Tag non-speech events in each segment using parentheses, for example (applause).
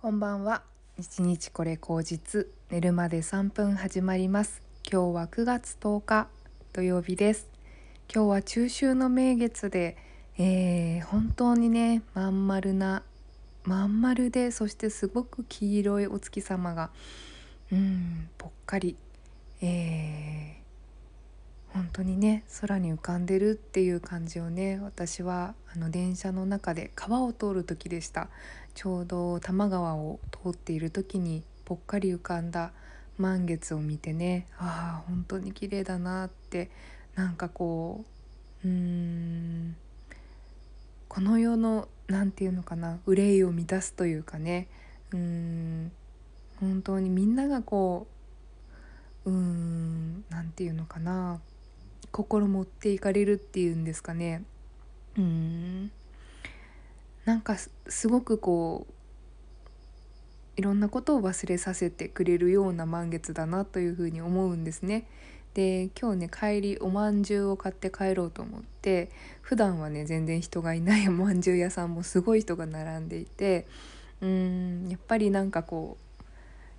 こんばんは。一日これ口実。寝るまで3分始まります。今日は9月10日土曜日です。今日は中秋の名月で、えー、本当にねまん丸なまん丸でそしてすごく黄色いお月様がうんぽっかり、えー本当にね空に浮かんでるっていう感じをね私はあの電車の中で川を通る時でした。ちょうど多摩川を通っている時にぽっかり浮かんだ満月を見てねああ本当に綺麗だなってなんかこううーんこの世の何て言うのかな憂いを満たすというかねうーん本当にみんながこううーん何て言うのかな心持っていかれるっていうんですかねうんなんかすごくこういろんなことを忘れさせてくれるような満月だなというふうに思うんですね。で今日ね帰りおまんじゅうを買って帰ろうと思って普段はね全然人がいない (laughs) おまんじゅう屋さんもすごい人が並んでいてうんやっぱりなんかこ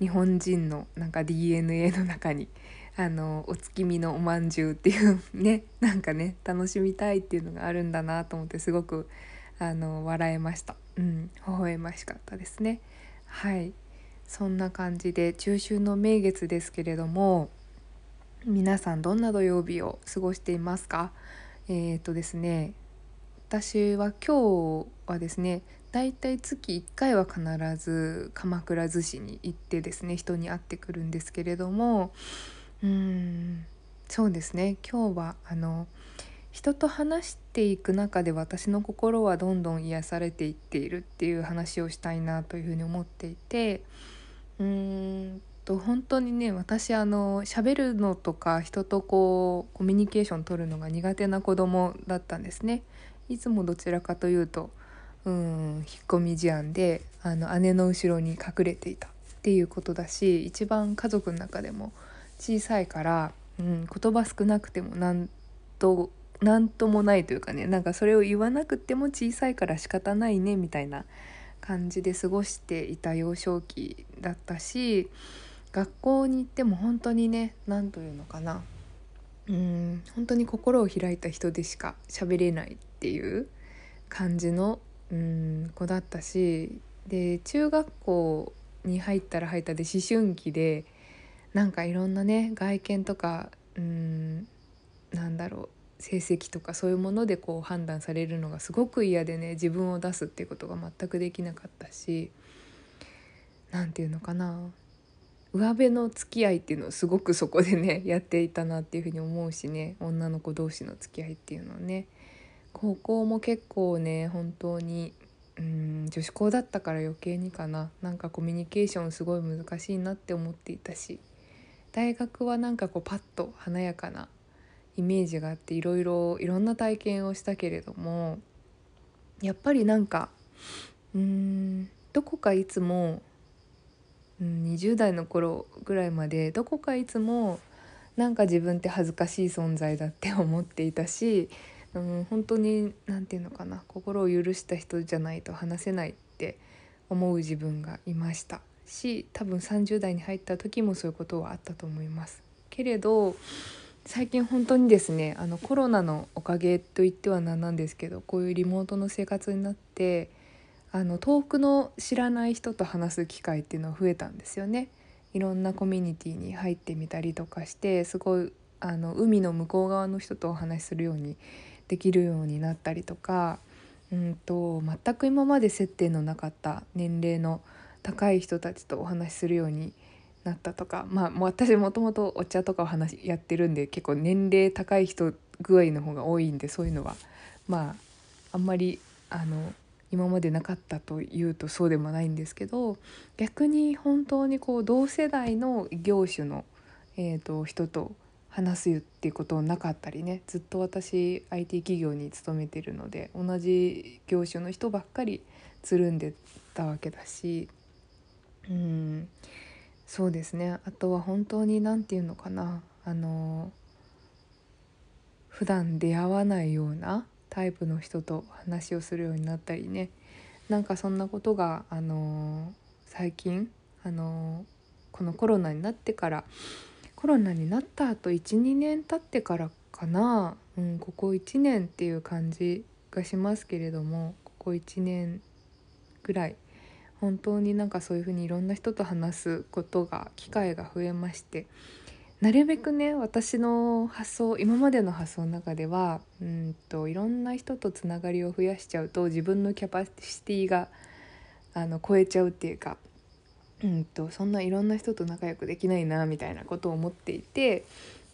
う日本人のなんか DNA の中にあのお月見のおまんじゅうっていうね (laughs) なんかね楽しみたいっていうのがあるんだなと思ってすごくあの笑えました。うん微笑ましかったですね。はい。そんな感じで中秋の名月ですけれども皆さんどんな土曜日を過ごしていますか？えっ、ー、とですね私は今日はですねだいたい月1回は必ず鎌倉寿司に行ってですね人に会ってくるんですけれどもうん。そうですね。今日はあの人と話していく中で私の心はどんどん癒されていっているっていう話をしたいなというふうに思っていてうんと本当にね私あの喋るのとか人とこうコミュニケーション取るのが苦手な子供だったんですね。いつもどちらかというとうん引っ込み思案であの姉の後ろに隠れていたっていうことだし一番家族の中でも小さいから、うん、言葉少なくても何と何ともないというかねなんかそれを言わなくても小さいから仕方ないねみたいな感じで過ごしていた幼少期だったし学校に行っても本当にね何というのかなうん本当に心を開いた人でしか喋れないっていう感じのうん子だったしで中学校に入ったら入ったで思春期でなんかいろんなね外見とかうんなんだろう成績とかそういうものでこう判断されるのがすごく嫌でね自分を出すっていうことが全くできなかったし何て言うのかな上辺の付き合いっていうのをすごくそこでね (laughs) やっていたなっていうふうに思うしね女の子同士の付き合いっていうのはね。高校も結構ね本当にうん女子校だったから余計にかな。なんかコミュニケーションすごい難しいなって思っていたし。大学はなんかこうパッと華やかなイメージがあっていろいろいろんな体験をしたけれどもやっぱりなんかうんどこかいつも、うん、20代の頃ぐらいまでどこかいつもなんか自分って恥ずかしい存在だって思っていたし、うん、本当に何て言うのかな心を許した人じゃないと話せないって思う自分がいました。し多分30代に入った時もそういうことはあったと思います。けれど最近本当にですねあのコロナのおかげといっては何なんですけどこういうリモートの生活になってあの遠くの知らない人と話す機会っていうのは増えたんですよね。いろんなコミュニティに入ってみたりとかしてすごいあの海の向こう側の人とお話しするようにできるようになったりとかうんと全く今まで接点のなかった年齢の高い人たちとお話しするようになったとかまあも私もともとお茶とかお話やってるんで結構年齢高い人具合の方が多いんでそういうのは。まああんまりあの今までなかったというとそうでもないんですけど逆に本当にこう同世代の業種の、えーと、人と話すっていうことなかったりねずっと私 IT 企業に勤めてるので同じ業種の人ばっかりつるんでたわけだしうん。そうですね。あとは本当に何て言うのかな。あの普段出会わないようなタイプの人と話をするようになったりね。なんかそんなことがあの最近あのこのコロナになってからコロナになった後12年経ってからかな、うん、ここ1年っていう感じがしますけれどもここ1年ぐらい本当になんかそういうふうにいろんな人と話すことが機会が増えましてなるべくね私の発想今までの発想の中ではうんといろんな人とつながりを増やしちゃうと自分のキャパシティがあの超えちゃうっていうかうんとそんないろんな人と仲良くできないなみたいなことを思っていて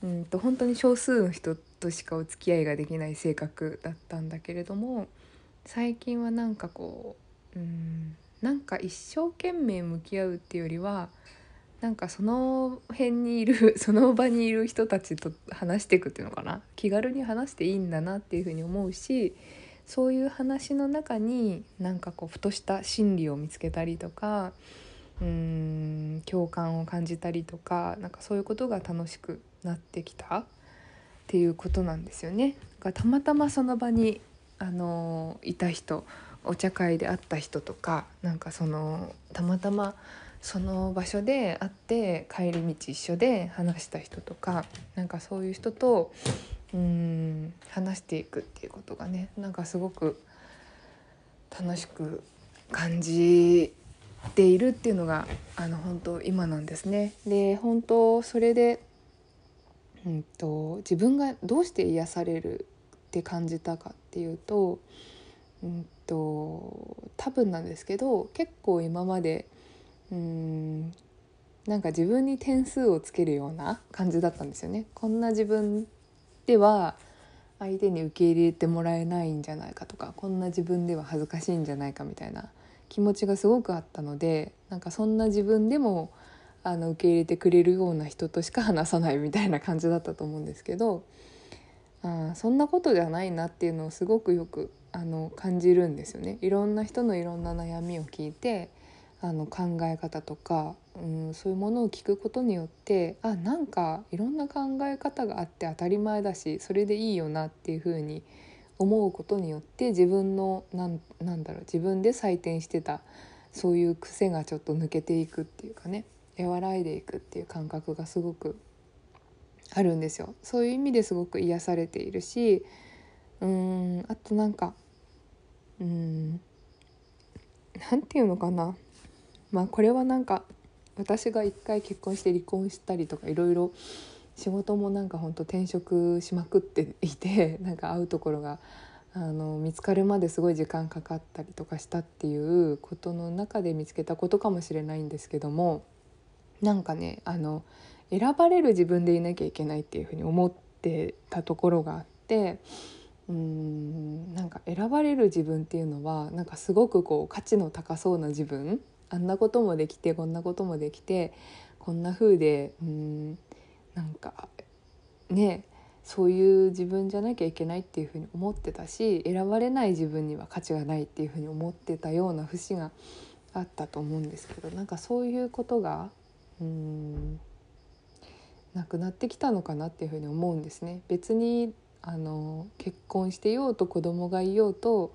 うんと本当に少数の人としかお付き合いができない性格だったんだけれども最近はなんかこううんなんか一生懸命向き合うっていうよりはなんかその辺にいる (laughs) その場にいる人たちと話していくっていうのかな？気軽に話していいんだなっていうふうに思うしそういう話の中になんかこうふとした心理を見つけたりとかうーん共感を感じたりとかなんかそういうことが楽しくなってきたっていうことなんですよね。がたまたまその場にあのいた人お茶会で会った人とかなんかそのたまたまその場所で会って帰り道一緒で話した人とかなんかそういう人とうん話していくっていうことがねなんかすごく楽しく感じているっていうのがあの本当今なんですね。で本当それで、うんと、自分がどうして癒されるって感じたかっていうと,、うんと多分なんですけど結構今までうんなんか自分に点数をつけるような感じだったんですよね。こんな自分では相手に受け入れてもらえないんじゃないかとかこんな自分では恥ずかしいんじゃないかみたいな気持ちがすごくあったのでなんかそんな自分でもあの受け入れてくれるような人としか話さないみたいな感じだったと思うんですけどあそんなことじゃないなっていうのをすごくよくあの感じるんですよね。いろんな人のいろんな悩みを聞いてあの考え方とか、うん、そういうものを聞くことによってあなんかいろんな考え方があって当たり前だしそれでいいよなっていうふうに思うことによって自分のなんなんだろう自分で採点してたそういう癖がちょっと抜けていくっていうかね和らいでいくっていう感覚がすごくあるんですよ。そういう意味ですごく癒されているしうーんあとなんかうん。なんていうのかな。まあこれはなんか私が一回結婚して離婚したりとかいろいろ仕事もなんかほんと転職しまくっていて (laughs) なんか会うところがあの見つかるまですごい時間かかったりとかしたっていうことの中で見つけたことかもしれないんですけどもなんかねあの選ばれる自分でいなきゃいけないっていうふうに思ってたところがあってうんなんか選ばれる自分っていうのはなんかすごくこう価値の高そうな自分あんなこともできてこんなこともできてこんな風でうんなんかねそういう自分じゃなきゃいけないっていうふうに思ってたし選ばれない自分には価値がないっていうふうに思ってたような節があったと思うんですけどなんかそういうことがうんなくなってきたのかなっていうふうに思うんですね。別にあの結婚してようと子供がいようと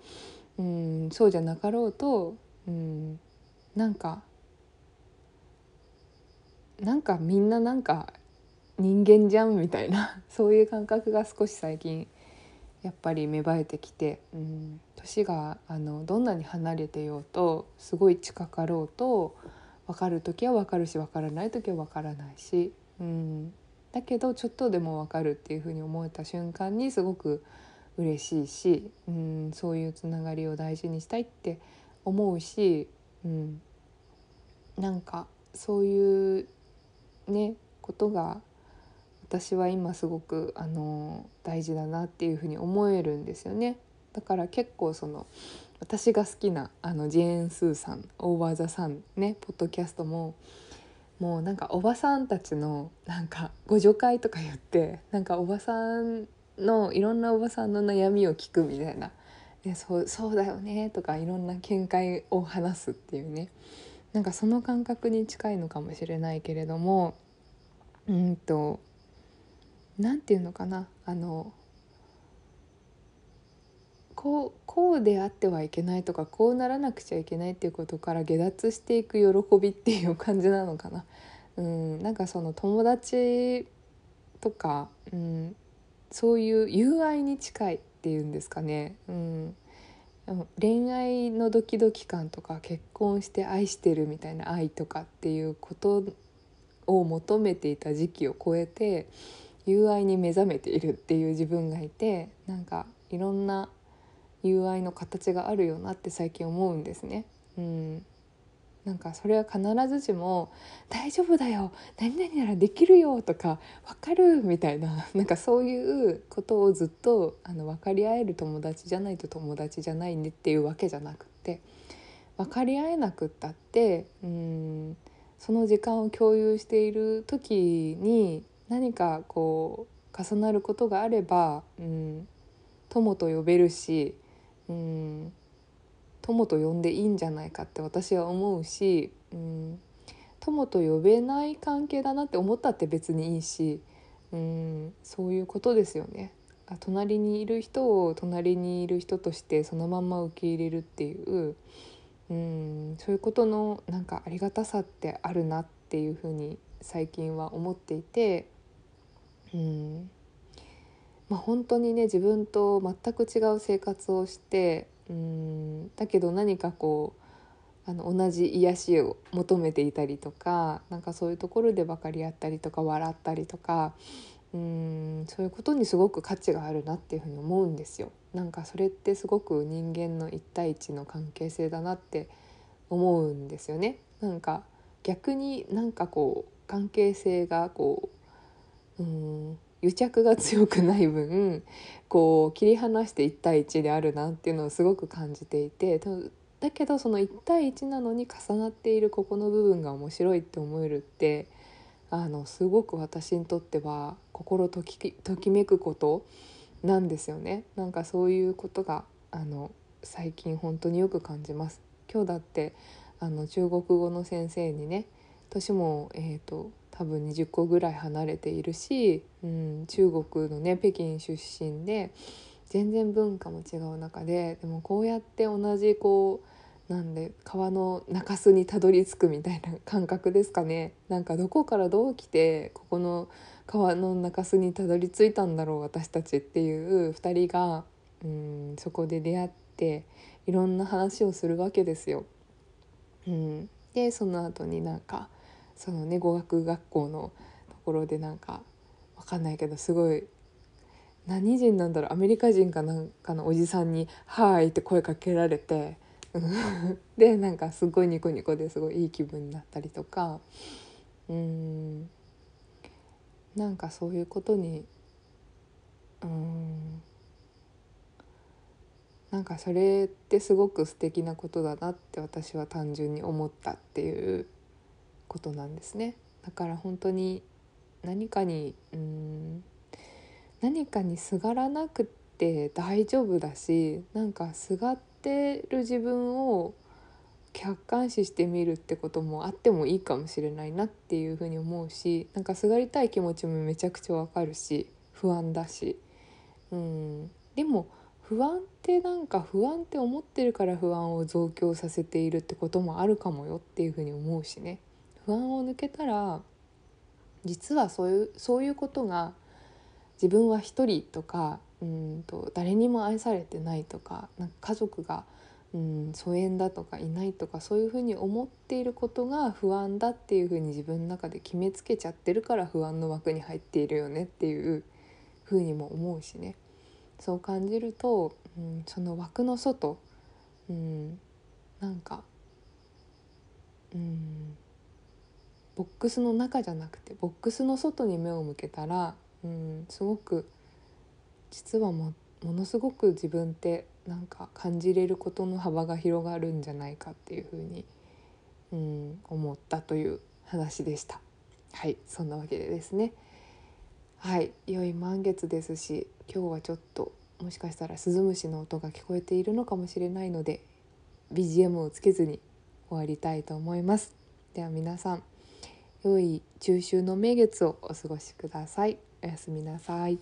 うんそうじゃなかろうとうんなんかなんかみんななんか人間じゃんみたいな (laughs) そういう感覚が少し最近やっぱり芽生えてきて、うん、年があのどんなに離れてようとすごい近かろうと分かる時は分かるし分からない時は分からないし、うん、だけどちょっとでも分かるっていうふうに思えた瞬間にすごく嬉しいし、うん、そういうつながりを大事にしたいって思うし、うん、なんかそういうねことが私は今すごくあの大事だなっていうふうに思えるんですよね。だから結構その私が好きなあのジェーン・スーさん「オーバー・ザ・サン」ねポッドキャストももうなんかおばさんたちのなんかご助会とか言ってなんかおばさんのいろんなおばさんの悩みを聞くみたいな「そうそうだよね」とかいろんな見解を話すっていうね。なんかその感覚に近いのかもしれないけれどもうんと何て言うのかな。あのこうこうであってはいけないとかこうならなくちゃいけないっていうことから下脱していく喜びっていう感じなのかな。うん、なんかその友達とか、うん、そういう友愛に近いっていうんですかね、うん、恋愛のドキドキ感とか結婚して愛してるみたいな愛とかっていうことを求めていた時期を超えて友愛に目覚めているっていう自分がいてなんかいろんな友愛の形があるよなって最近思うんですね。うんなんかそれは必ずしも「大丈夫だよ何々ならできるよ」とか「分かる」みたいな (laughs) なんかそういうことをずっとあの分かり合える友達じゃないと友達じゃないねっていうわけじゃなくって分かり合えなくったってうんその時間を共有している時に何かこう重なることがあれば、うん、友と呼べるし、うん、友と呼んでいいんじゃないかって私は思うし、うん、友と呼べない関係だなって思ったって別にいいし、うん、そういうことですよね。隣にいる人を隣にいる人としてそのまま受け入れるっていう、うん、そういうことのなんかありがたさってあるなっていうふうに最近は思っていて、うん。まあ、本当にね自分と全く違う生活をしてうんだけど何かこうあの同じ癒しを求めていたりとかなんかそういうところで分かり合ったりとか笑ったりとかうんそういうことにすごく価値があるなっていうふうに思うんですよ。なんかそれってすごく人間の一対一の関係性だなって思うんですよね。なんか逆になんかこう関係性がこううん癒着が強くない分こう切り離して1対1であるなっていうのをすごく感じていてだけどその1対1なのに重なっているここの部分が面白いって思えるってあのすごく私にとっては心ときときめくことなんですよね。なんかそういうことがあの最近本当によく感じます。今日だってあの中国語の先生にね年も、えーと多分20個ぐらい離れているし、うん、中国のね北京出身で全然文化も違う中ででもこうやって同じこうなんで川の中州にたどり着くみたいな感覚ですかねなんかどこからどう来てここの川の中州にたどり着いたんだろう私たちっていう2人がうんそこで出会っていろんな話をするわけですよ。うん、でその後になんかそのね語学学校のところでなんかわかんないけどすごい何人なんだろうアメリカ人かなんかのおじさんに「はい」って声かけられて (laughs) でなんかすごいニコニコですごいいい気分になったりとかうん。なんかそういうことにうん。なんかそれってすごく素敵なことだなって私は単純に思ったっていうことなんですね。だから本当に何かにうん何かにすがらなくて大丈夫だしなんかすがってる自分を客観視してみるってこともあってもいいかもしれないなっていうふうに思うしなんかすがりたい気持ちもめちゃくちゃわかるし不安だし。うん。でも不安ってなんか不安って思ってるから不安を増強させているってこともあるかもよっていうふうに思うしね。不安を抜けたら実はそういうそういうことが自分は一人とかうんと誰にも愛されてないとかなんか家族がうん疎遠だとかいないとかそういうふうに思っていることが不安だっていうふうに自分の中で決めつけちゃってるから不安の枠に入っているよねっていうふうにも思うしね。そう感じると、うん、その枠の外、うん、なんかうんボックスの中じゃなくてボックスの外に目を向けたら、うん、すごく実はもものすごく自分ってなんか感じれることの幅が広がるんじゃないかっていうふうに、うん、思ったという話でした。はいそんなわけでですねはい良い満月ですし今日はちょっともしかしたらスズムシの音が聞こえているのかもしれないので BGM をつけずに終わりたいと思います。では皆さん良い中秋の名月をお過ごしください。おやすみなさい。